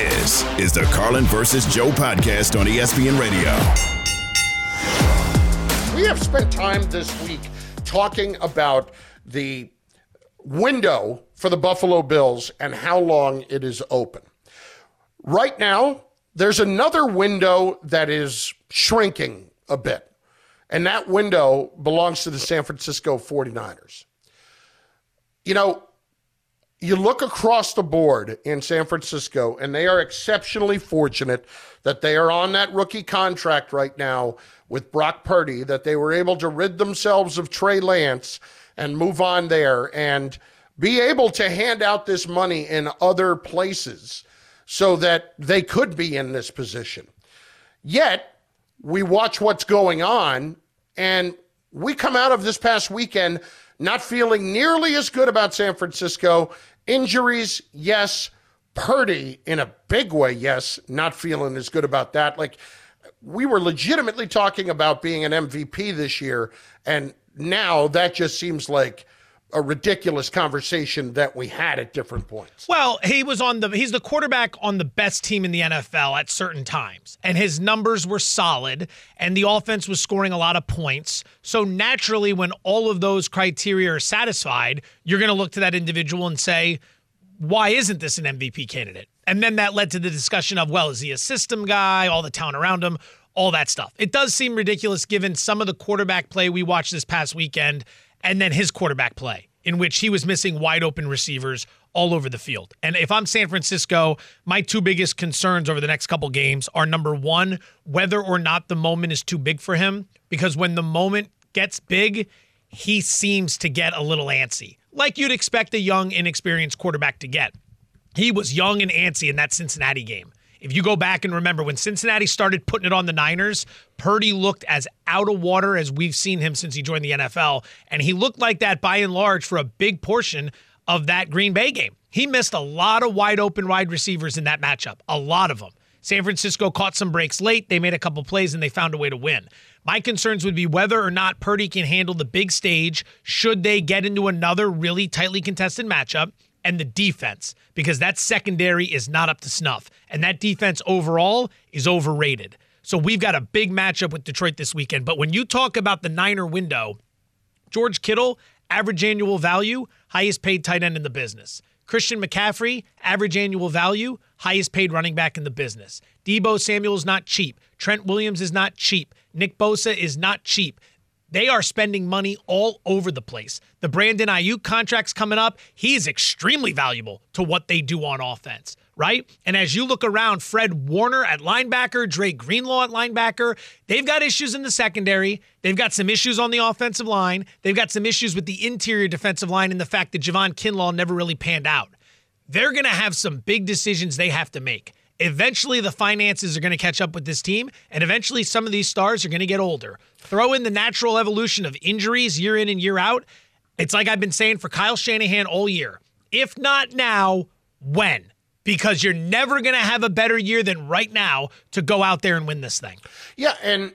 This is the Carlin versus Joe podcast on ESPN Radio. We have spent time this week talking about the window for the Buffalo Bills and how long it is open. Right now, there's another window that is shrinking a bit, and that window belongs to the San Francisco 49ers. You know, you look across the board in San Francisco, and they are exceptionally fortunate that they are on that rookie contract right now with Brock Purdy, that they were able to rid themselves of Trey Lance and move on there and be able to hand out this money in other places so that they could be in this position. Yet, we watch what's going on, and we come out of this past weekend not feeling nearly as good about San Francisco. Injuries, yes. Purdy, in a big way, yes. Not feeling as good about that. Like, we were legitimately talking about being an MVP this year, and now that just seems like a ridiculous conversation that we had at different points. Well, he was on the he's the quarterback on the best team in the NFL at certain times and his numbers were solid and the offense was scoring a lot of points. So naturally when all of those criteria are satisfied, you're going to look to that individual and say, "Why isn't this an MVP candidate?" And then that led to the discussion of, well, is he a system guy, all the talent around him, all that stuff. It does seem ridiculous given some of the quarterback play we watched this past weekend and then his quarterback play in which he was missing wide open receivers all over the field. And if I'm San Francisco, my two biggest concerns over the next couple games are number 1, whether or not the moment is too big for him because when the moment gets big, he seems to get a little antsy. Like you'd expect a young inexperienced quarterback to get. He was young and antsy in that Cincinnati game. If you go back and remember when Cincinnati started putting it on the Niners, Purdy looked as out of water as we've seen him since he joined the NFL. And he looked like that by and large for a big portion of that Green Bay game. He missed a lot of wide open wide receivers in that matchup, a lot of them. San Francisco caught some breaks late. They made a couple plays and they found a way to win. My concerns would be whether or not Purdy can handle the big stage should they get into another really tightly contested matchup and the defense because that secondary is not up to snuff. And that defense overall is overrated. So we've got a big matchup with Detroit this weekend. But when you talk about the Niner window, George Kittle, average annual value, highest paid tight end in the business. Christian McCaffrey, average annual value, highest paid running back in the business. Deebo Samuel is not cheap. Trent Williams is not cheap. Nick Bosa is not cheap. They are spending money all over the place. The Brandon Aiyuk contract's coming up. He is extremely valuable to what they do on offense, right? And as you look around, Fred Warner at linebacker, Dre Greenlaw at linebacker, they've got issues in the secondary. They've got some issues on the offensive line. They've got some issues with the interior defensive line and the fact that Javon Kinlaw never really panned out. They're going to have some big decisions they have to make. Eventually, the finances are going to catch up with this team, and eventually, some of these stars are going to get older. Throw in the natural evolution of injuries year in and year out. It's like I've been saying for Kyle Shanahan all year. If not now, when? Because you're never going to have a better year than right now to go out there and win this thing. Yeah, and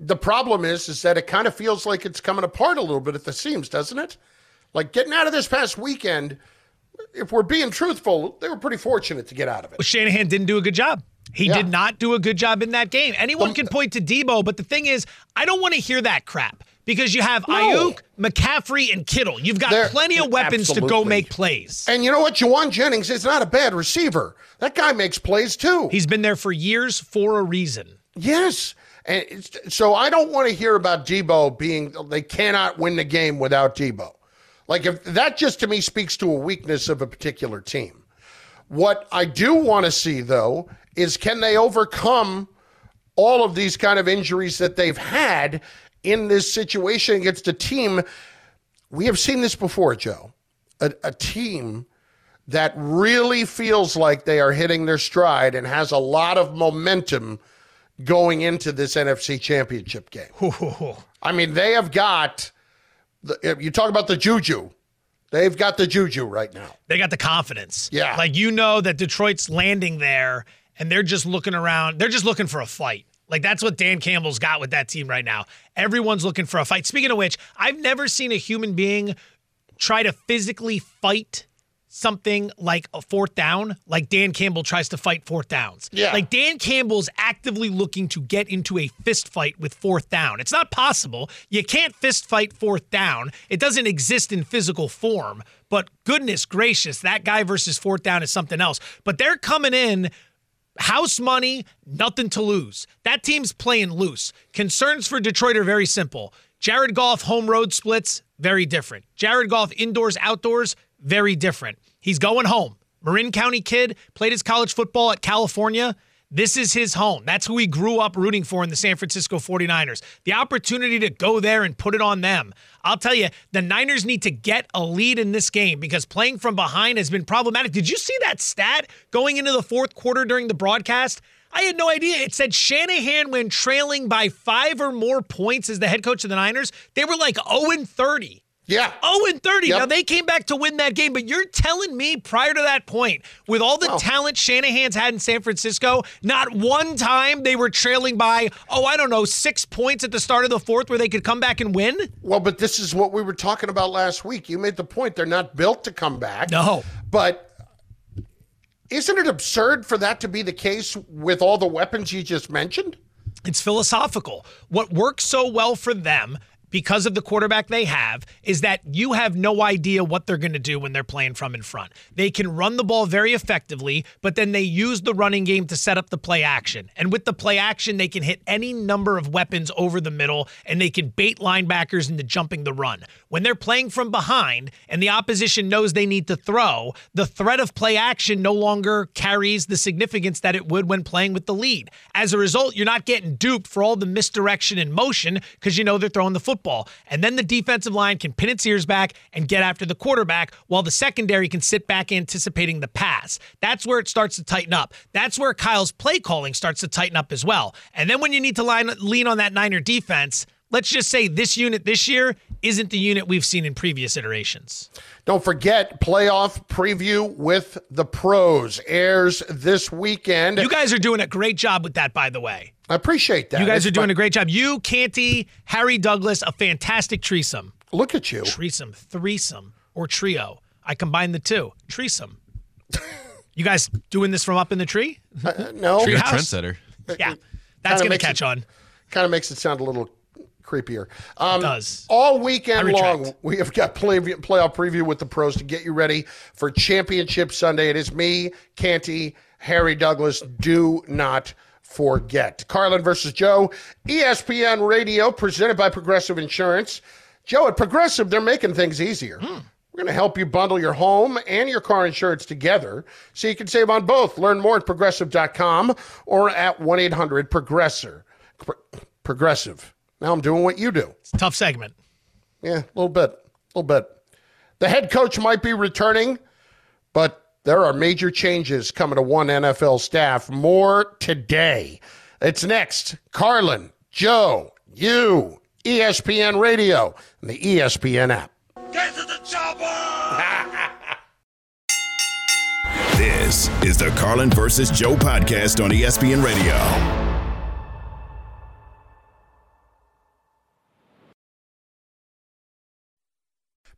the problem is is that it kind of feels like it's coming apart a little bit at the seams, doesn't it? Like getting out of this past weekend – if we're being truthful, they were pretty fortunate to get out of it. Well, Shanahan didn't do a good job. He yeah. did not do a good job in that game. Anyone can point to Deebo, but the thing is, I don't want to hear that crap because you have no. Aiyuk, McCaffrey, and Kittle. You've got They're, plenty of weapons absolutely. to go make plays. And you know what? Jauan Jennings is not a bad receiver. That guy makes plays too. He's been there for years for a reason. Yes. And so I don't want to hear about Deebo being, they cannot win the game without Deebo. Like if that just to me speaks to a weakness of a particular team. What I do want to see though is can they overcome all of these kind of injuries that they've had in this situation against a team we have seen this before, Joe. A, a team that really feels like they are hitting their stride and has a lot of momentum going into this NFC championship game. I mean, they have got the, you talk about the juju. They've got the juju right now. They got the confidence. Yeah. Like you know that Detroit's landing there and they're just looking around. They're just looking for a fight. Like that's what Dan Campbell's got with that team right now. Everyone's looking for a fight. Speaking of which, I've never seen a human being try to physically fight something like a fourth down, like Dan Campbell tries to fight fourth downs. Yeah. Like Dan Campbell's actively looking to get into a fist fight with fourth down. It's not possible. You can't fist fight fourth down. It doesn't exist in physical form. But goodness gracious, that guy versus fourth down is something else. But they're coming in house money, nothing to lose. That team's playing loose. Concerns for Detroit are very simple. Jared Goff home road splits, very different. Jared Goff indoors, outdoors, very different. He's going home. Marin County kid, played his college football at California. This is his home. That's who he grew up rooting for in the San Francisco 49ers. The opportunity to go there and put it on them. I'll tell you, the Niners need to get a lead in this game because playing from behind has been problematic. Did you see that stat going into the fourth quarter during the broadcast? I had no idea. It said Shanahan, when trailing by five or more points as the head coach of the Niners, they were like 0 30. Yeah. 0 and 30. Yep. Now they came back to win that game, but you're telling me prior to that point, with all the Well- talent Shanahan's had in San Francisco, not one time they were trailing by, oh, I don't know, six points at the start of the fourth where they could come back and win? Well, but this is what we were talking about last week. You made the point they're not built to come back. No. But isn't it absurd for that to be the case with all the weapons you just mentioned? It's philosophical. What works so well for them because of the quarterback they have is that you have no idea what they're going to do when they're playing from in front. They can run the ball very effectively, but then they use the running game to set up the play action. And with the play action, they can hit any number of weapons over the middle and they can bait linebackers into jumping the run. When they're playing from behind and the opposition knows they need to throw, the threat of play action no longer carries the significance that it would when playing with the lead. As a result, you're not getting duped for all the misdirection and motion because you know they're throwing the football. And then the defensive line can pin its ears back and get after the quarterback while the secondary can sit back anticipating the pass. That's where it starts to tighten up. That's where Kyle's play calling starts to tighten up as well. And then when you need to line, lean on that Niner defense, let's just say this unit this year isn't the unit we've seen in previous iterations. Don't forget, playoff preview with the pros airs this weekend. You guys are doing a great job with that, by the way. I appreciate that. You guys It's are doing my- a great job. You, Canty, Harry Douglas, a fantastic threesome. Look at you. Threesome, threesome, or trio. I combine the two. Threesome. You guys doing this from up in the tree? Uh, no, Tree You're a house? trendsetter. Yeah, that's going to catch it- on. kind of makes it sound a little creepier. Um, does. All weekend long, we have got play, playoff preview with the pros to get you ready for Championship Sunday. It is me, Canty, Harry Douglas. Do not forget. Carlin versus Joe, ESPN Radio, presented by Progressive Insurance. Joe, at Progressive, they're making things easier. Hmm. We're going to help you bundle your home and your car insurance together so you can save on both. Learn more at progressive.com or at 1 800 Progressor. Progressive. Now I'm doing what you do. It's a tough segment. Yeah, a little bit. A little bit. The head coach might be returning, but there are major changes coming to one NFL staff. More today. It's next. Carlin, Joe, you, ESPN Radio, and the ESPN app. Get to the chopper! This is the Carlin versus Joe podcast on ESPN Radio.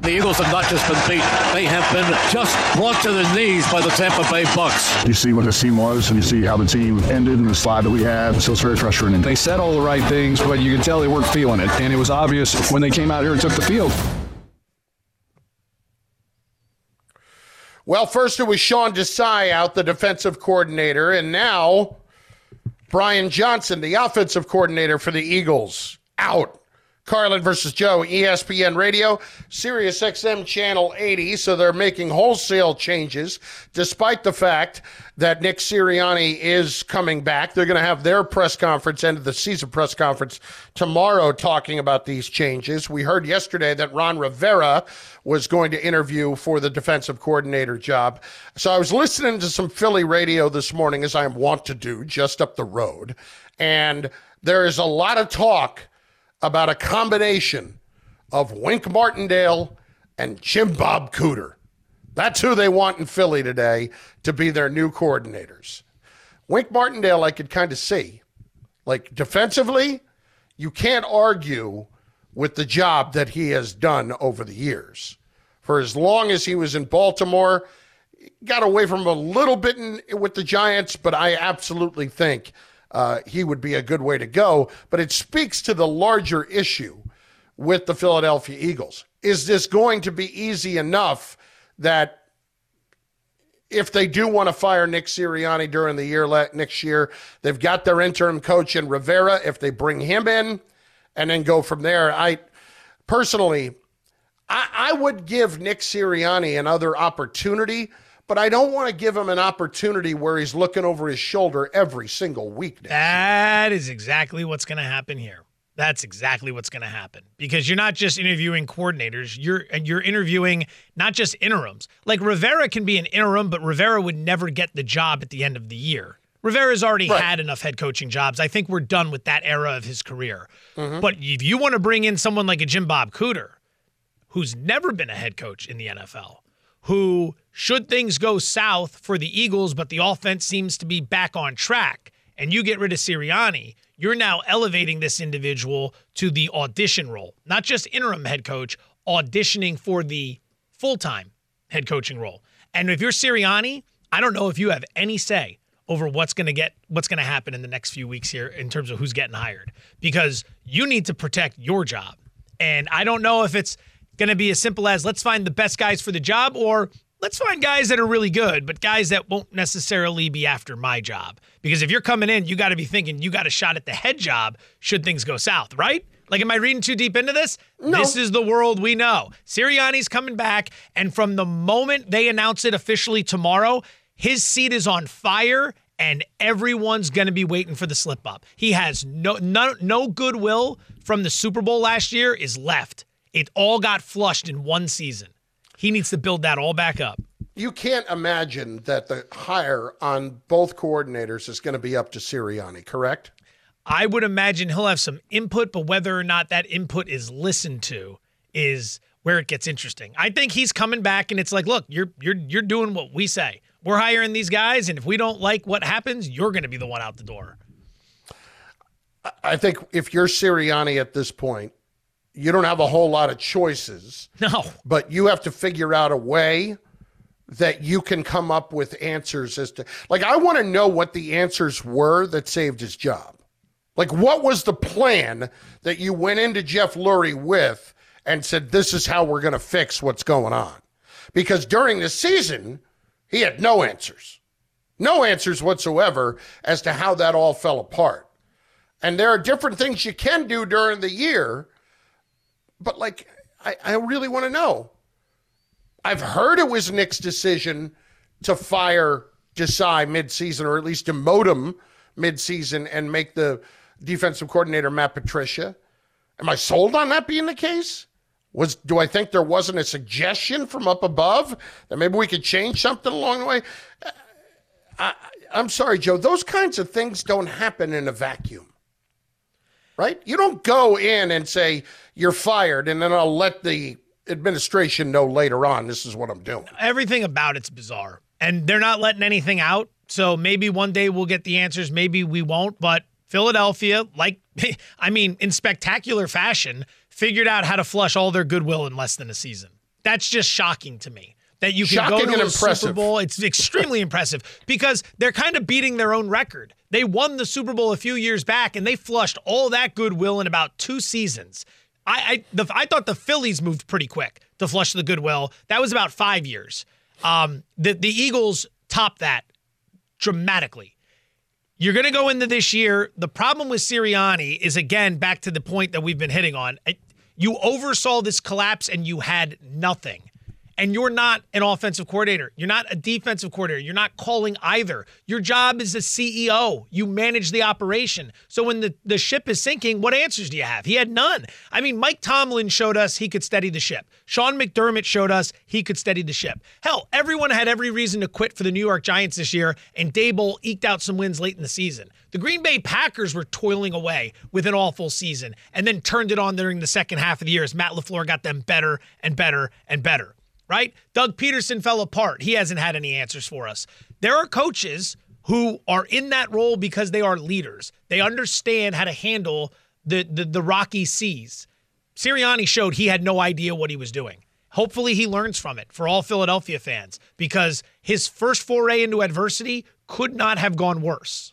The Eagles have not just been beat, they have been just brought to their knees by the Tampa Bay Bucs. You see what this team was, and you see how the team ended and the slide that we had. So it's very frustrating. They said all the right things, but you could tell they weren't feeling it. And it was obvious when they came out here and took the field. Well, first it was Sean Desai out, the defensive coordinator, and now Brian Johnson, the offensive coordinator for the Eagles, out. Carlin versus Joe, ESPN Radio, Sirius XM Channel 80. So they're making wholesale changes, despite the fact that Nick Sirianni is coming back. They're going to have their press conference, end of the season press conference tomorrow, talking about these changes. We heard yesterday that Ron Rivera was going to interview for the defensive coordinator job. So I was listening to some Philly radio this morning, as I am wont to do, just up the road. And there is a lot of talk about a combination of Wink Martindale and Jim Bob Cooter. That's who they want in Philly today to be their new coordinators. Wink Martindale, I could kind of see. Like defensively, you can't argue with the job that he has done over the years. For as long as he was in Baltimore, got away from a little bit in, with the Giants, but I absolutely think uh, he would be a good way to go. But it speaks to the larger issue with the Philadelphia Eagles. Is this going to be easy enough that if they do want to fire Nick Sirianni during the year next year, they've got their interim coach in Rivera. If they bring him in and then go from there, I personally, I, I would give Nick Sirianni another opportunity but I don't want to give him an opportunity where he's looking over his shoulder every single week. That is exactly what's going to happen here. That's exactly what's going to happen because you're not just interviewing coordinators. You're you're interviewing not just interims. Like Rivera can be an interim, but Rivera would never get the job at the end of the year. Rivera's already right. had enough head coaching jobs. I think we're done with that era of his career. Mm-hmm. But if you want to bring in someone like a Jim Bob Cooter, who's never been a head coach in the NFL, who, should things go south for the Eagles, but the offense seems to be back on track, and you get rid of Sirianni, you're now elevating this individual to the audition role, not just interim head coach, auditioning for the full time head coaching role. And if you're Sirianni, I don't know if you have any say over what's going to get what's going to happen in the next few weeks here in terms of who's getting hired because you need to protect your job. And I don't know if it's going to be as simple as let's find the best guys for the job or let's find guys that are really good, but guys that won't necessarily be after my job. Because if you're coming in, you got to be thinking you got a shot at the head job should things go south, right? Like, am I reading too deep into this? No. This is the world we know. Sirianni's coming back, and from the moment they announce it officially tomorrow, his seat is on fire, and everyone's going to be waiting for the slip up. He has no, no no goodwill from the Super Bowl last year is left. It all got flushed in one season. He needs to build that all back up. You can't imagine that the hire on both coordinators is going to be up to Sirianni, correct? I would imagine he'll have some input, but whether or not that input is listened to is where it gets interesting. I think he's coming back and it's like, look, you're you're you're doing what we say. We're hiring these guys, and if we don't like what happens, you're going to be the one out the door. I think if you're Sirianni at this point, you don't have a whole lot of choices. No. But you have to figure out a way that you can come up with answers as to like I want to know what the answers were that saved his job. Like what was the plan that you went into Jeff Lurie with and said this is how we're going to fix what's going on? Because during the season, he had no answers. No answers whatsoever as to how that all fell apart. And there are different things you can do during the year but like, I, I really want to know. I've heard it was Nick's decision to fire Desai midseason, or at least demote him midseason and make the defensive coordinator Matt Patricia. Am I sold on that being the case? Was do I think there wasn't a suggestion from up above that maybe we could change something along the way? Uh, I, I'm sorry, Joe. Those kinds of things don't happen in a vacuum, right? You don't go in and say you're fired, and then I'll let the administration know later on this is what I'm doing. Everything about it's bizarre, and they're not letting anything out. So maybe one day we'll get the answers. Maybe we won't. But Philadelphia, like, I mean, in spectacular fashion, figured out how to flush all their goodwill in less than a season. That's just shocking to me. That you can Shocking go to a impressive. Super Bowl. It's extremely impressive because they're kind of beating their own record. They won the Super Bowl a few years back and they flushed all that goodwill in about two seasons. I I, the, I thought the Phillies moved pretty quick to flush the goodwill. That was about five years. Um, the the Eagles topped that dramatically. You're going to go into this year. The problem with Sirianni is again back to the point that we've been hitting on. You oversaw this collapse and you had nothing. And you're not an offensive coordinator. You're not a defensive coordinator. You're not calling either. Your job is a CEO. You manage the operation. So when the, the ship is sinking, what answers do you have? He had none. I mean, Mike Tomlin showed us he could steady the ship. Sean McDermott showed us he could steady the ship. Hell, everyone had every reason to quit for the New York Giants this year, and Daboll eked out some wins late in the season. The Green Bay Packers were toiling away with an awful season and then turned it on during the second half of the year as Matt LaFleur got them better and better and better right? Doug Pederson fell apart. He hasn't had any answers for us. There are coaches who are in that role because they are leaders. They understand how to handle the the, the rocky seas. Sirianni showed he had no idea what he was doing. Hopefully he learns from it for all Philadelphia fans because his first foray into adversity could not have gone worse.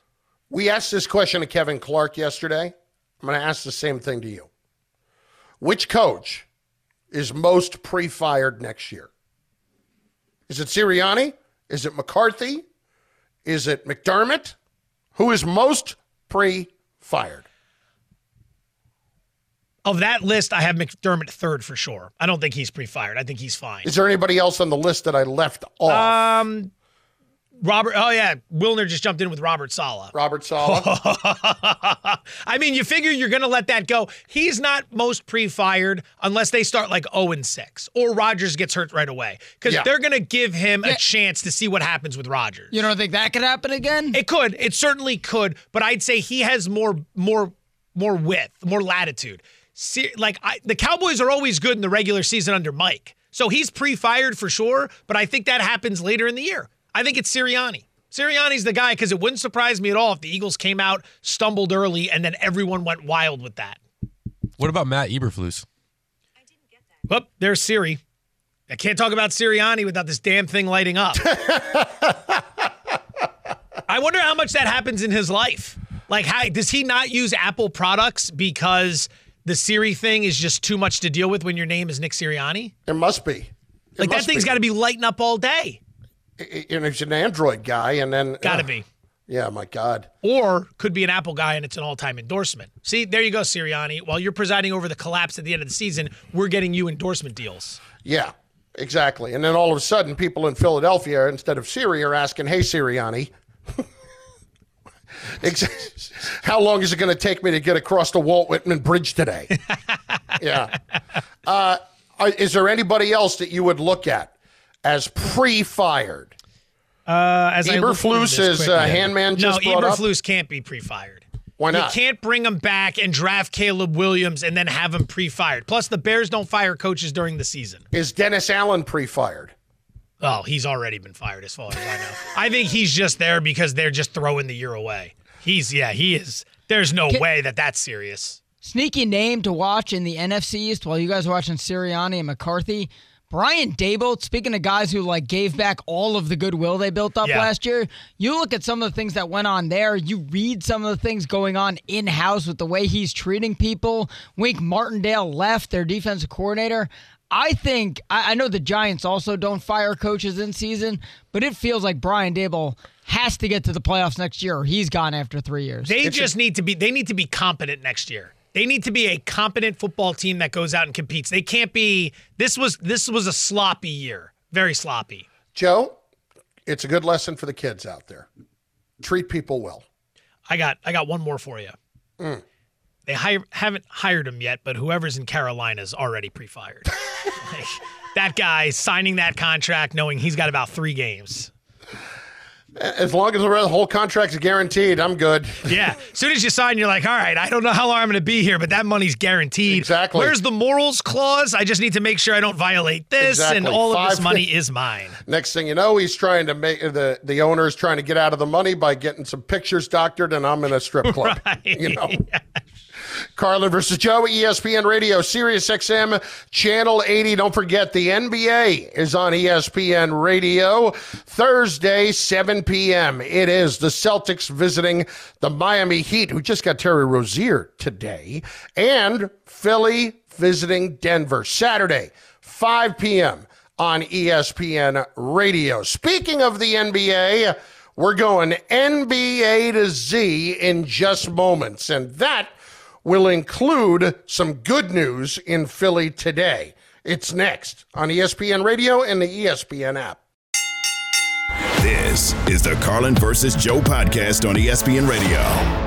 We asked this question to Kevin Clark yesterday. I'm going to ask the same thing to you. Which coach is most pre fired next year? Is it Sirianni? Is it McCarthy? Is it McDermott? Who is most pre fired? Of that list, I have McDermott third for sure. I don't think he's pre-fired. I think he's fine. Is there anybody else on the list that I left off? Um, Robert. Oh yeah, Wilner just jumped in with Robert Saleh. Robert Saleh? I mean, you figure you're going to let that go. He's not most pre-fired unless they start like 0 and 6 or Rodgers gets hurt right away because Yeah. they're going to give him a chance to see what happens with Rodgers. You don't think that could happen again? It could. It certainly could. But I'd say he has more more more width, more latitude. See, like I, the Cowboys are always good in the regular season under Mike, so he's pre-fired for sure. But I think that happens later in the year. I think it's Sirianni. Sirianni's the guy because it wouldn't surprise me at all if the Eagles came out, stumbled early, and then everyone went wild with that. What about Matt Eberflus? I didn't get that. Whoop, there's Siri. I can't talk about Sirianni without this damn thing lighting up. I wonder how much that happens in his life. Like, how does he not use Apple products because the Siri thing is just too much to deal with when your name is Nick Sirianni? It must be. It Like, that thing's got to be lighting up all day. And he's an Android guy, and then. Got to ugh, be. Yeah, my God. Or could be an Apple guy and it's an all time endorsement. See, there you go, Sirianni. While you're presiding over the collapse at the end of the season, we're getting you endorsement deals. Yeah, exactly. And then all of a sudden, people in Philadelphia, instead of Siri, are asking, hey, Sirianni, how long is it going to take me to get across the Walt Whitman Bridge today? yeah. Uh, is there anybody else that you would look at as pre fired? Uh, as I look Eberflus this is uh. Handman No, just brought up? Eberflus can't be pre-fired. Why You not? can't bring him back and draft Caleb Williams and then have him pre-fired. Plus, the Bears don't fire coaches during the season. Is Dennis Allen pre fired? Oh, he's already been fired as far as I know. I think he's just there because they're just throwing the year away. He's yeah, he is. There's no way that that's serious. Sneaky name to watch in the NFC East while you guys are watching Sirianni and McCarthy. Brian Daboll, speaking of guys who like gave back all of the goodwill they built up Yeah. last year, you look at some of the things that went on there. You read some of the things going on in house with the way he's treating people. Wink Martindale left, their defensive coordinator. I think I, I know the Giants also don't fire coaches in season, but it feels like Brian Daboll has to get to the playoffs next year, or he's gone after three years. They just need to be they need to be competent next year. They need to be a competent football team that goes out and competes. They can't be this was this was a sloppy year. Very sloppy. Joe, it's a good lesson for the kids out there. Treat people well. I got I got one more for you. Mm. They hire, haven't hired him yet, but whoever's in Carolina is already pre-fired. Like, that guy signing that contract knowing he's got about three games. As long as the whole contract's guaranteed, I'm good. Yeah. As soon as you sign, you're like, all right, I don't know how long I'm going to be here, but that money's guaranteed. Exactly. Where's the morals clause? I just need to make sure I don't violate this, Exactly. and all of this money is mine. Next thing you know, he's trying to make the the owner is trying to get out of the money by getting some pictures doctored, and I'm in a strip club. Right. You know. Carlin versus Joe, ESPN Radio, Sirius XM, Channel 80. Don't forget the NBA is on ESPN Radio Thursday, 7 p.m. It is the Celtics visiting the Miami Heat, who just got Terry Rozier today, and Philly visiting Denver Saturday, 5 p.m. on ESPN Radio. Speaking of the NBA, we're going NBA to Z in just moments, and that will include some good news in Philly today. It's next on ESPN Radio and the ESPN app. This is the Carlin versus Joe podcast on ESPN Radio.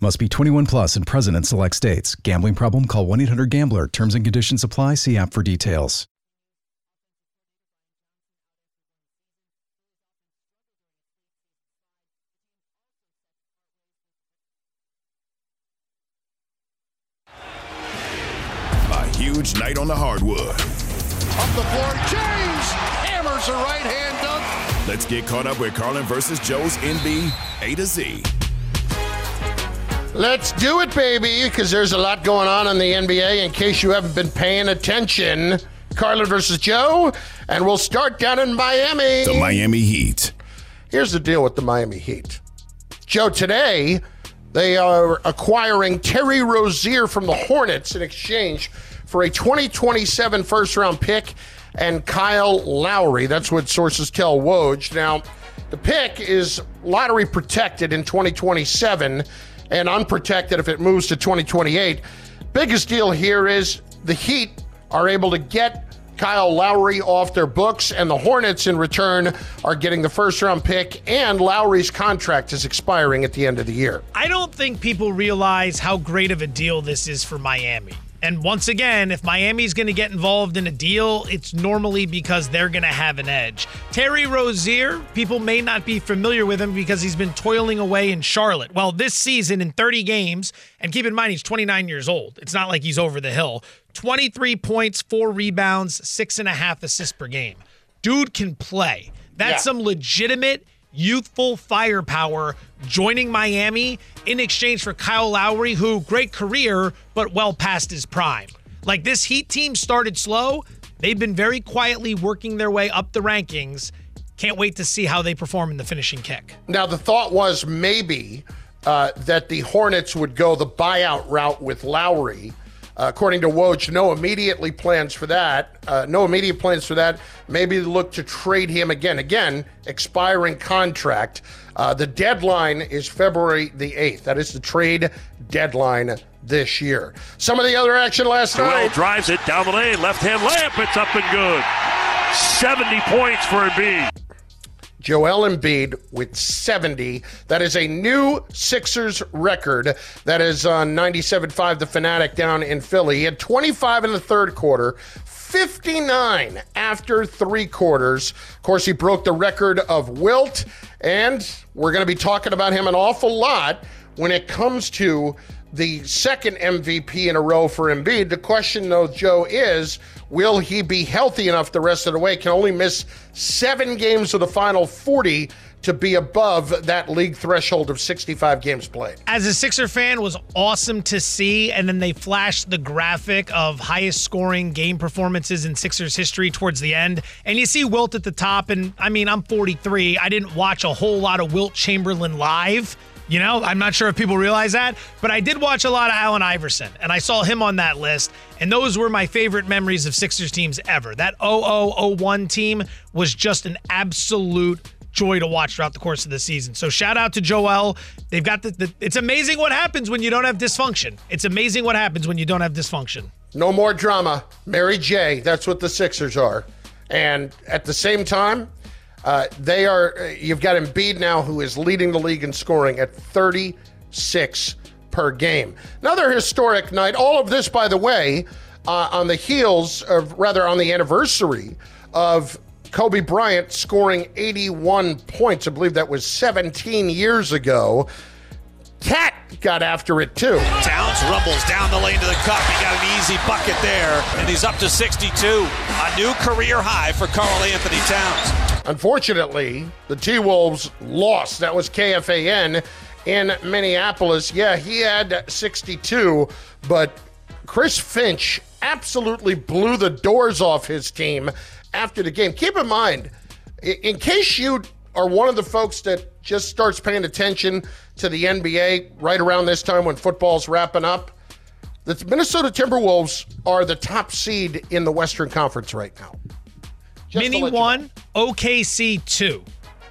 Must be 21 plus and present in select states. Gambling problem? Call 1 800 Gambler. Terms and conditions apply. See app for details. A huge night on the hardwood. Up the floor, James hammers a right hand dunk. Let's get caught up with Carlin versus Joe's NB A to Z. Let's do it, baby, because there's a lot going on in the NBA in case you haven't been paying attention. Carlin versus Joe, and we'll start down in Miami. The Miami Heat. Here's the deal with the Miami Heat. Joe, today they are acquiring Terry Rozier from the Hornets in exchange for a 2027 first round pick and Kyle Lowry. That's what sources tell Woj. Now, the pick is lottery protected in 2027 and unprotected if it moves to 2028. Biggest deal here is the Heat are able to get Kyle Lowry off their books, and the Hornets in return are getting the first round pick, and Lowry's contract is expiring at the end of the year. I don't think people realize how great of a deal this is for Miami. And once again, if Miami's going to get involved in a deal, it's normally because they're going to have an edge. Terry Rozier, people may not be familiar with him because he's been toiling away in Charlotte. Well, this season in 30 games, and keep in mind he's 29 years old. It's not like he's over the hill. 23 points, four rebounds, six and a half assists per game. Dude can play. That's Yeah. some legitimate youthful firepower joining Miami in exchange for Kyle Lowry, who great career, but well past his prime. Like this Heat team started slow. They've been very quietly working their way up the rankings. Can't wait to see how they perform in the finishing kick. Now, the thought was maybe uh, that the Hornets would go the buyout route with Lowry. Uh, according to Woj, no immediately plans for that. Uh, no immediate plans for that. Maybe look to trade him again. Again, expiring contract. Uh, the deadline is February the 8th. That is the trade deadline this year. Some of the other action last night. drives it down the lane, left hand layup, it's up and good. 70 points for Embiid. Joel Embiid with 70. That is a new Sixers record. That is uh, on 97.5 The Fanatic down in Philly. He had 25 in the third quarter, 59 after three quarters. Of course, he broke the record of Wilt, and we're going to be talking about him an awful lot when it comes to the second MVP in a row for Embiid. The question, though, Joe, is will he be healthy enough the rest of the way? Can only miss seven games of the final 40 to be above that league threshold of 65 games played. As a Sixer fan, was awesome to see. And then they flashed the graphic of highest scoring game performances in Sixers history towards the end. And you see Wilt at the top. And I mean, I'm 43. I didn't watch a whole lot of Wilt Chamberlain live. You know, I'm not sure if people realize that, but I did watch a lot of Allen Iverson, and I saw him on that list, and those were my favorite memories of Sixers teams ever. That 0001 team was just an absolute joy to watch throughout the course of the season. So shout out to Joel. They've got the, the it's amazing what happens when you don't have dysfunction. It's amazing what happens when you don't have dysfunction. No more drama. Mary J. That's what the Sixers are. And at the same time, uh, they are. uh, You've got Embiid now, who is leading the league in scoring at 36 per game. Another historic night. All of this, by the way, uh, on the heels of, rather, on the anniversary of Kobe Bryant scoring 81 points. I believe that was 17 years ago. Cat got after it too. Towns rumbles down the lane to the cup. He got an easy bucket there, and he's up to 62. A new career high for Karl-Anthony Towns. Unfortunately, the T Wolves lost. That was KFAN in Minneapolis. Yeah, he had 62, but Chris Finch absolutely blew the doors off his team after the game. Keep in mind, in case you are one of the folks that just starts paying attention to the NBA right around this time when football's wrapping up, the Minnesota Timberwolves are the top seed in the Western Conference right now. Just Mini one, OKC two.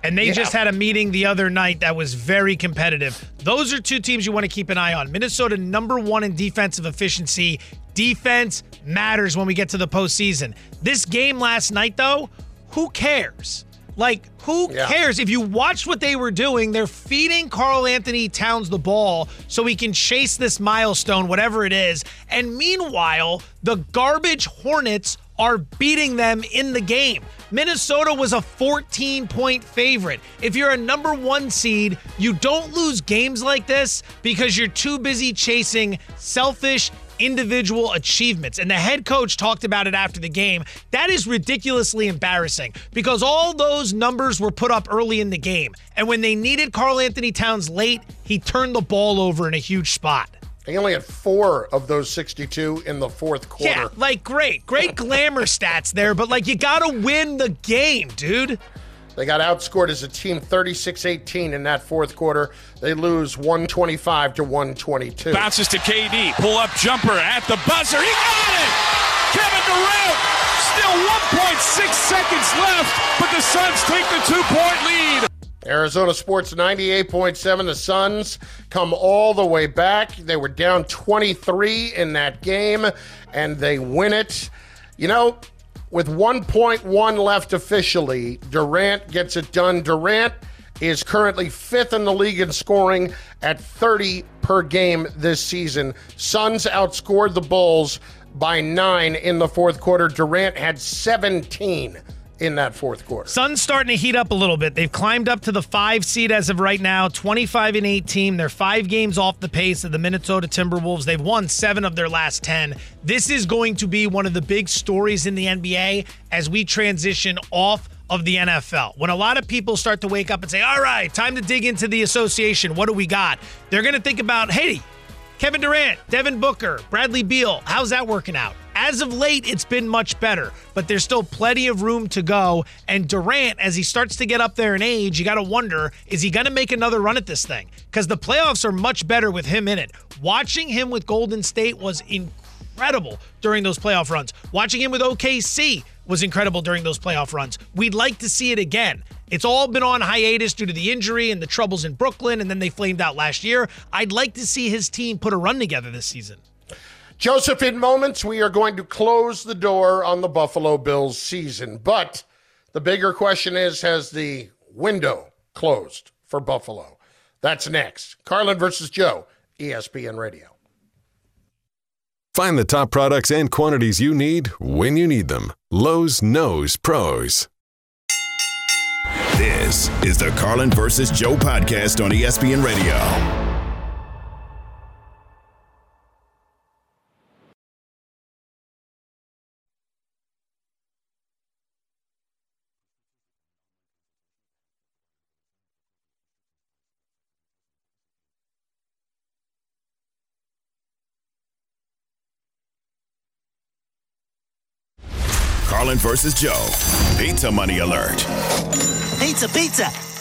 And they Yeah. just had a meeting the other night that was very competitive. Those are two teams you want to keep an eye on. Minnesota, number one in defensive efficiency. Defense matters when we get to the postseason. This game last night, though, who cares? Like, who Yeah. cares? If you watch what they were doing, they're feeding Karl-Anthony Towns the ball so he can chase this milestone, whatever it is. And meanwhile, the garbage Hornets are beating them in the game. Minnesota was a 14 point favorite. If you're a number one seed, you don't lose games like this because you're too busy chasing selfish individual achievements. And the head coach talked about it after the game. That is ridiculously embarrassing because all those numbers were put up early in the game. And when they needed Karl-Anthony Towns late, he turned the ball over in a huge spot. They only had four of those 62 in the fourth quarter. Yeah, like great, great glamour stats there, but like you gotta win the game, dude. They got outscored as a team 36 18 in that fourth quarter. They lose 125 to 122. Bounces to KD. Pull up jumper at the buzzer. He got it! Kevin Durant! Still 1.6 seconds left, but the Suns take the two point lead. Arizona Sports 98.7. The Suns come all the way back. They were down 23 in that game, and they win it. You know, with 1.1 left officially, Durant gets it done. Durant is currently fifth in the league in scoring at 30 per game this season. Suns outscored the Bulls by nine in the fourth quarter. Durant had 17 in that fourth quarter. Suns starting to heat up a little bit. They've climbed up to the five seed as of right now, 25 and 18. They're five games off the pace of the Minnesota Timberwolves. They've won seven of their last 10. This is going to be one of the big stories in the NBA as we transition off of the NFL. When a lot of people start to wake up and say, all right, time to dig into the association. What do we got? They're going to think about, hey, Kevin Durant, Devin Booker, Bradley Beal. How's that working out? As of late, it's been much better, but there's still plenty of room to go. And Durant, as he starts to get up there in age, you got to wonder is he going to make another run at this thing? Because the playoffs are much better with him in it. Watching him with Golden State was incredible during those playoff runs. Watching him with OKC was incredible during those playoff runs. We'd like to see it again. It's all been on hiatus due to the injury and the troubles in Brooklyn, and then they flamed out last year. I'd like to see his team put a run together this season. Joseph, in moments, we are going to close the door on the Buffalo Bills season. But the bigger question is has the window closed for Buffalo? That's next. Carlin versus Joe, ESPN Radio. Find the top products and quantities you need when you need them. Lowe's knows pros. This is the Carlin versus Joe podcast on ESPN Radio. Carlin versus Joe. Pizza money alert. Pizza, pizza.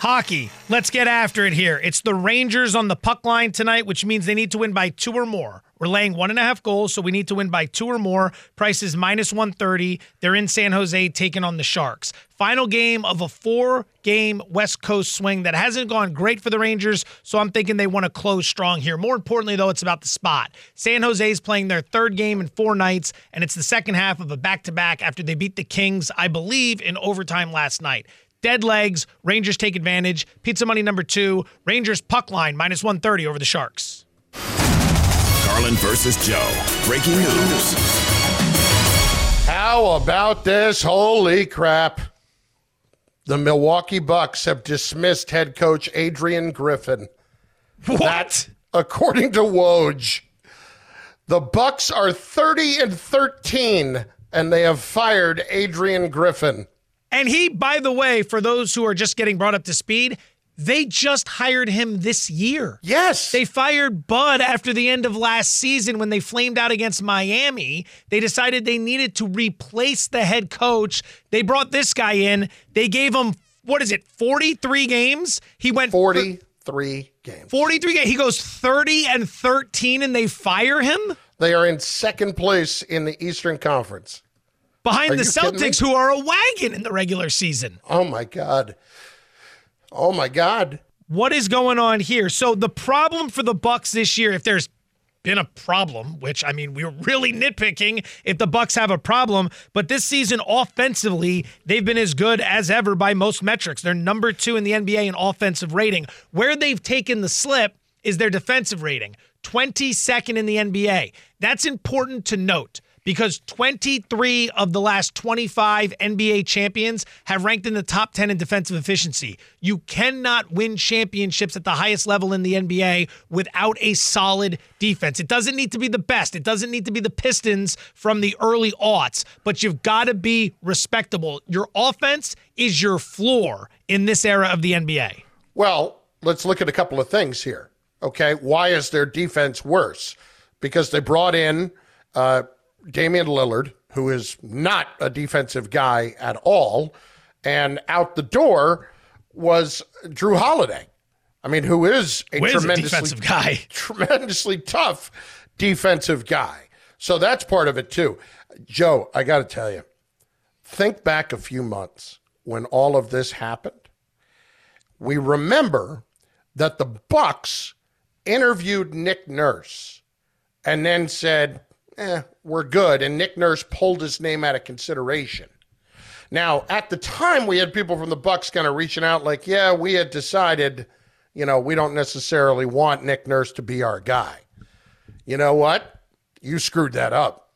Hockey, let's get after it here. It's the Rangers on the puck line tonight, which means they need to win by two or more. We're laying one and a half goals, so we need to win by two or more. Price is minus 130. They're in San Jose taking on the Sharks. Final game of a four game West Coast swing that hasn't gone great for the Rangers, so I'm thinking they want to close strong here. More importantly, though, it's about the spot. San Jose is playing their third game in four nights, and it's the second half of a back to back after they beat the Kings, I believe, in overtime last night. Dead legs. Rangers take advantage. Pizza money number two. Rangers puck line minus 130 over the Sharks. Carlin versus Joe. Breaking news. How about this? Holy crap. The Milwaukee Bucks have dismissed head coach Adrian Griffin. What? That, according to Woj, the Bucks are 30 and 13 and they have fired Adrian Griffin. And he, by the way, for those who are just getting brought up to speed, they just hired him this year. Yes. They fired Bud after the end of last season when they flamed out against Miami. They decided they needed to replace the head coach. They brought this guy in. They gave him, what is it, 43 games? He went 43 games. 43 games. He goes 30 and 13 and they fire him? They are in second place in the Eastern Conference. Behind Are the you kidding me? Celtics, who are a wagon in the regular season. Oh my God. Oh my God. What is going on here? So the problem for the Bucks this year, if there's been a problem, which I mean, we're really nitpicking if the Bucks have a problem, but this season offensively, they've been as good as ever by most metrics. They're number 2 in the NBA in offensive rating. Where they've taken the slip is their defensive rating, 22nd in the NBA. That's important to note because 23 of the last 25 NBA champions have ranked in the top 10 in defensive efficiency. You cannot win championships at the highest level in the NBA without a solid defense. It doesn't need to be the best, it doesn't need to be the Pistons from the early aughts, but you've got to be respectable. Your offense is your floor in this era of the NBA. Well, let's look at a couple of things here. Okay. Why is their defense worse? Because they brought in uh, Damian Lillard, who is not a defensive guy at all, and out the door was Jrue Holiday. I mean, who is a a tremendously defensive guy. tremendously tough defensive guy. So that's part of it too. Joe, I got to tell you, think back a few months when all of this happened. We remember that the Bucks interviewed Nick Nurse and then said, eh, we're good. And Nick Nurse pulled his name out of consideration. Now, at the time, we had people from the Bucks kind of reaching out, like, yeah, we had decided, you know, we don't necessarily want Nick Nurse to be our guy. You know what? You screwed that up.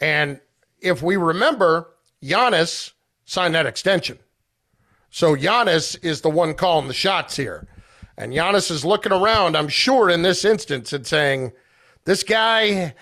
And if we remember, Giannis signed that extension. So Giannis is the one calling the shots here. And Giannis is looking around, I'm sure, in this instance and saying, this guy,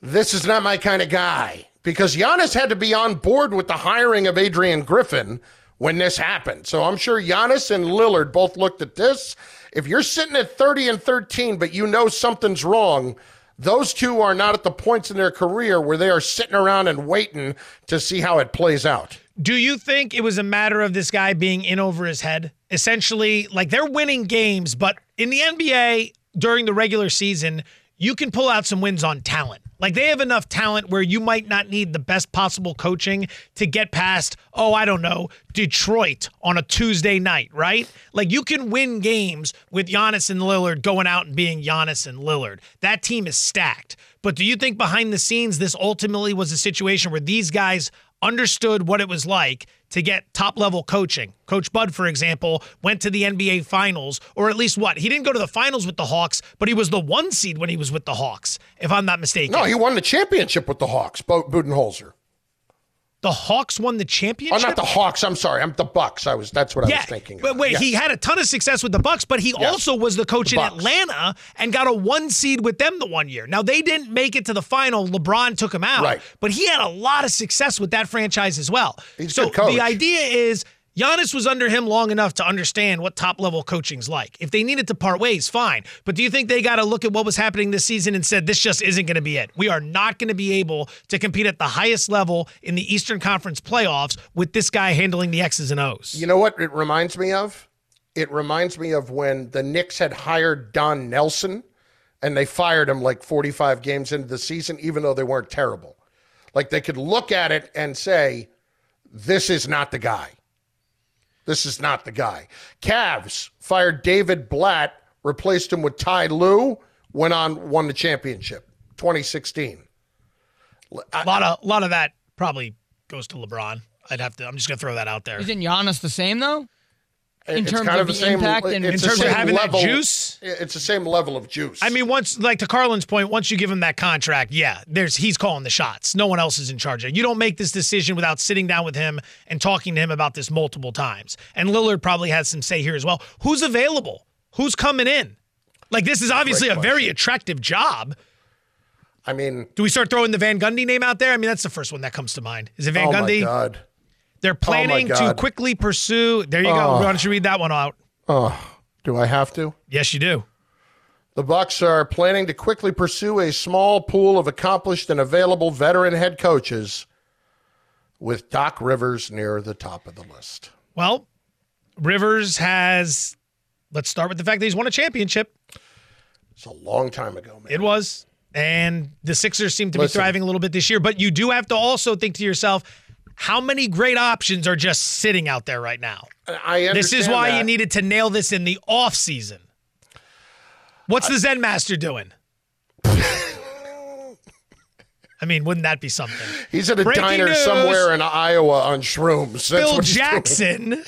this is not my kind of guy. Because Giannis had to be on board with the hiring of Adrian Griffin when this happened. So I'm sure Giannis and Lillard both looked at this. If you're sitting at 30 and 13, but you know something's wrong, those two are not at the points in their career where they are sitting around and waiting to see how it plays out. Do you think it was a matter of this guy being in over his head? Essentially, like they're winning games, but in the NBA during the regular season, you can pull out some wins on talent. Like they have enough talent where you might not need the best possible coaching to get past, oh, I don't know, Detroit on a Tuesday night, right? Like you can win games with Giannis and Lillard going out and being Giannis and Lillard. That team is stacked. But do you think behind the scenes, this ultimately was a situation where these guys understood what it was like to get top level coaching. Coach Bud, for example, went to the NBA Finals, or at least what? He didn't go to the finals with the Hawks, but he was the one seed when he was with the Hawks, if I'm not mistaken. No, he won the championship with the Hawks, Budenholzer. The Hawks won the championship. Oh, not the Hawks. I'm sorry. I'm the Bucks. I was. That's what I was thinking. But wait, Yes. he had a ton of success with the Bucks, but he Yes. also was the coach The in Bucks. Atlanta and got a one seed with them the one year. Now they didn't make it to the final. LeBron took him out, Right. but he had a lot of success with that franchise as well. He's so good coach. the idea is. Giannis was under him long enough to understand what top level coaching's like. If they needed to part ways, fine. But do you think they got to look at what was happening this season and said, this just isn't going to be it? We are not going to be able to compete at the highest level in the Eastern Conference playoffs with this guy handling the X's and O's. You know what it reminds me of? it reminds me of when the Knicks had hired Don Nelson and they fired him like 45 games into the season, even though they weren't terrible. Like they could look at it and say, this is not the guy. This is not the guy. Cavs fired David Blatt, replaced him with Ty Lue, went on, won the championship 2016. A lot of, a lot of that probably goes to LeBron. I'd have to, I'm just going to throw that out there. Isn't Giannis the same, though? In terms kind of the the same- impact and In terms of same having that juice? It's the same level of juice. I mean, once like to Carlin's point, once you give him that contract, yeah, there's he's calling the shots. No one else is in charge of it. You don't make this decision without sitting down with him and talking to him about this multiple times. And Lillard probably has some say here as well. Who's available? Who's coming in? Like this is obviously a very attractive job. I mean, do we start throwing the Van Gundy name out there? I mean, that's the first one that comes to mind. Is it Van oh Gundy? my God. They're oh, planning to quickly pursue. There you go. Oh. Why don't you read that one out? Oh, do I have to? Yes, you do. The Bucks are planning to quickly pursue a small pool of accomplished and available veteran head coaches, with Doc Rivers near the top of the list. Well, Rivers has. Let's start with the fact that he's won a championship. It's a long time ago, man. It was. And the Sixers seem to be thriving a little bit this year. But you do have to also think to yourself, how many great options are just sitting out there right now? I understand This is why you needed to nail this in the off season. What's the Zen Master doing? I mean, wouldn't that be something? He's at a Breaking diner news. somewhere in Iowa on shrooms. That's what. Jackson.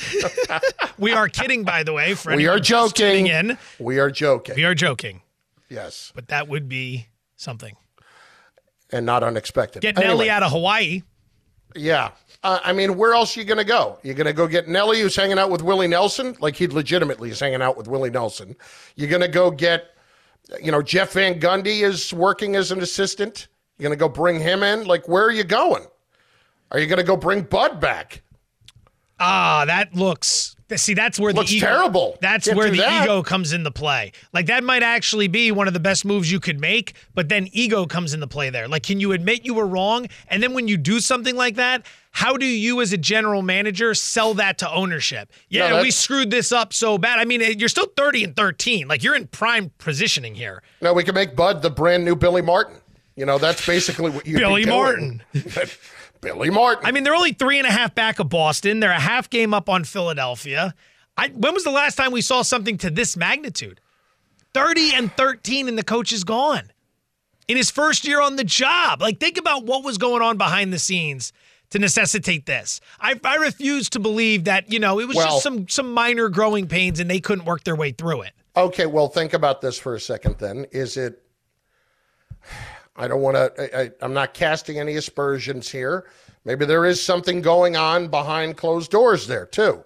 we are kidding, by the way. We are anyone just tuning joking. In, We are joking. we are joking. Yes, But that would be something. and not unexpected. Get Anyway, Nelly out of Hawaii. Yeah. Uh, I mean, where else are you going to go? You're going to go get Nelly, who's hanging out with Willie Nelson? Like he legitimately is hanging out with Willie Nelson. You're going to go get, you know, Jeff Van Gundy is working as an assistant. You're going to go bring him in? Like, where are you going? Are you going to go bring Bud back? Ah, that looks. See, that's where Looks the ego, terrible. That's Can't where the that. ego comes into play. Like that might actually be one of the best moves you could make, but then ego comes into play there. Like, can you admit you were wrong? And then when you do something like that, how do you, as a general manager, sell that to ownership? Yeah, we screwed this up so bad. I mean, eh, you're still 30 and 13. Like you're in prime positioning here. No, we can make Bud the brand new Billy Martin. You know, that's basically what you Billy Martin. Billy Martin. I mean, they're only three and a half back of Boston. They're a half game up on Philadelphia. I, when was the last time we saw something to this magnitude? 30 and 13, and the coach is gone in his first year on the job. Like, think about what was going on behind the scenes to necessitate this. I, I refuse to believe that, you know, it was Well- just some, some minor growing pains and they couldn't work their way through it. Okay, well, think about this for a second then. Is it, I don't want to, I, I'm not casting any aspersions here. Maybe there is something going on behind closed doors there too.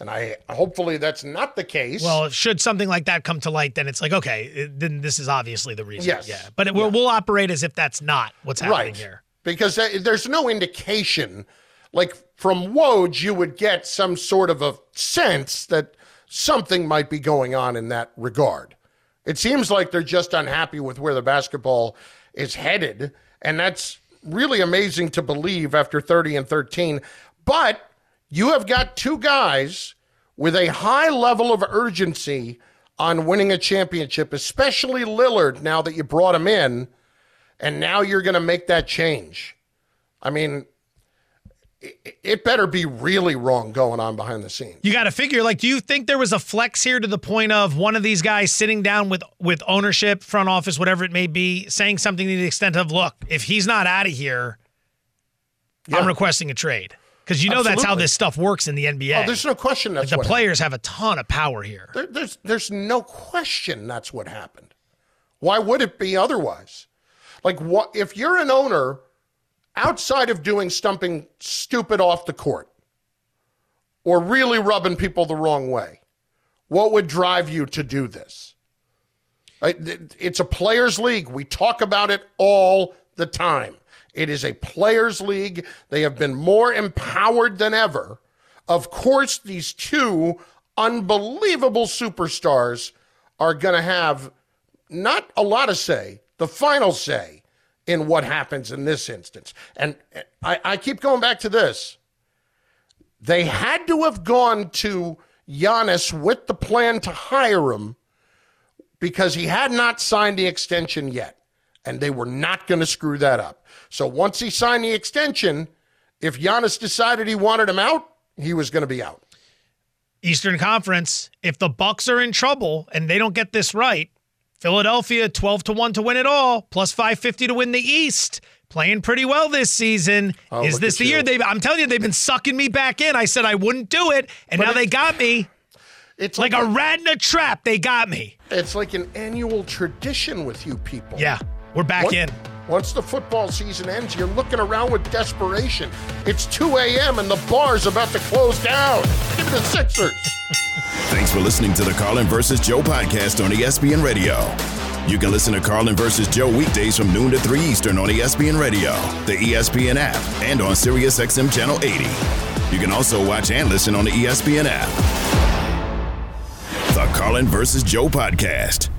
And I hopefully that's not the case. Well, should something like that come to light, then it's like, okay, then this is obviously the reason. Yes. Yeah. But it, we'll, we'll operate as if that's not what's happening right. here. Because there's no indication, like from Woj, you would get some sort of a sense that something might be going on in that regard. It seems like they're just unhappy with where the basketball is headed. And that's really amazing to believe after 30 and 13. But you have got two guys with a high level of urgency on winning a championship, especially Lillard, now that you brought him in and now you're going to make that change. I mean, it, better be really wrong going on behind the scenes. You got to figure like do you think there was a flex here to the point of one of these guys sitting down with with ownership, front office, whatever it may be, saying something to the extent of, "Look, if he's not out of here, I'm requesting a trade." Cuz you know that's how this stuff works in the NBA. Oh, there's no question that's the what players have a ton of power here. There, there's there's no question that's what happened. Why would it be otherwise? Like what if you're an owner outside of doing stumping stupid off the court or really rubbing people the wrong way? What would drive you to do this? It's a players league. We talk about it all the time. It is a players league. They have been more empowered than ever. Of course, these two unbelievable superstars are going to have not a lot of say, the final say in what happens in this instance. And uh, I, I keep going back to this. They had to have gone to Giannis with the plan to hire him because he had not signed the extension yet. And they were not going to screw that up. So once he signed the extension, if Giannis decided he wanted him out, he was going to be out. Eastern Conference, if the Bucks are in trouble and they don't get this right, Philadelphia 12 to 1 to win it all, plus 550 to win the East. Playing pretty well this season. Oh, Is this the you. year they I'm telling you they've been sucking me back in. I said I wouldn't do it and But now it- they got me. It's Like a rat in a trap, they got me. It's like an annual tradition with you people. Yeah, we're back Once- in. Once the football season ends, you're looking around with desperation. It's 2 a.m. and the bar's about to close down. Give me the Sixers. Thanks for listening to the Carlin versus Joe podcast on ESPN Radio. You can listen to Carlin versus Joe weekdays from noon to 3 Eastern on ESPN Radio, the ESPN app, and on SiriusXM Channel 80. You can also watch and listen on the ESPN app. The Carlin versus Joe podcast.